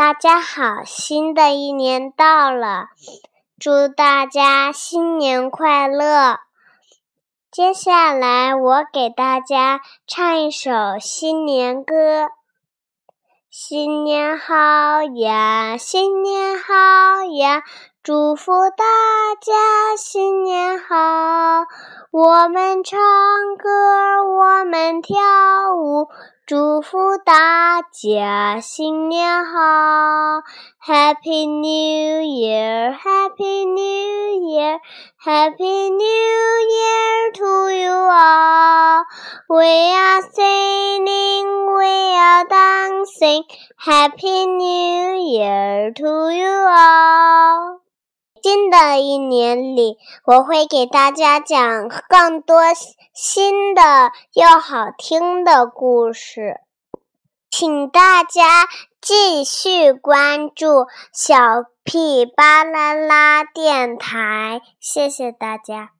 大家好，新的一年到了，祝大家新年快乐！接下来我给大家唱一首新年歌。新年好呀，新年好呀，祝福大家新年好。我们唱歌，我们跳舞。祝福大家新年好，Happy New Year，Happy New Year，Happy New Year to you all. We are singing, we are dancing. Happy New Year to you all. 新的一年里，我会给大家讲更多新的又好听的故事，请大家继续关注小屁巴啦啦电台，谢谢大家。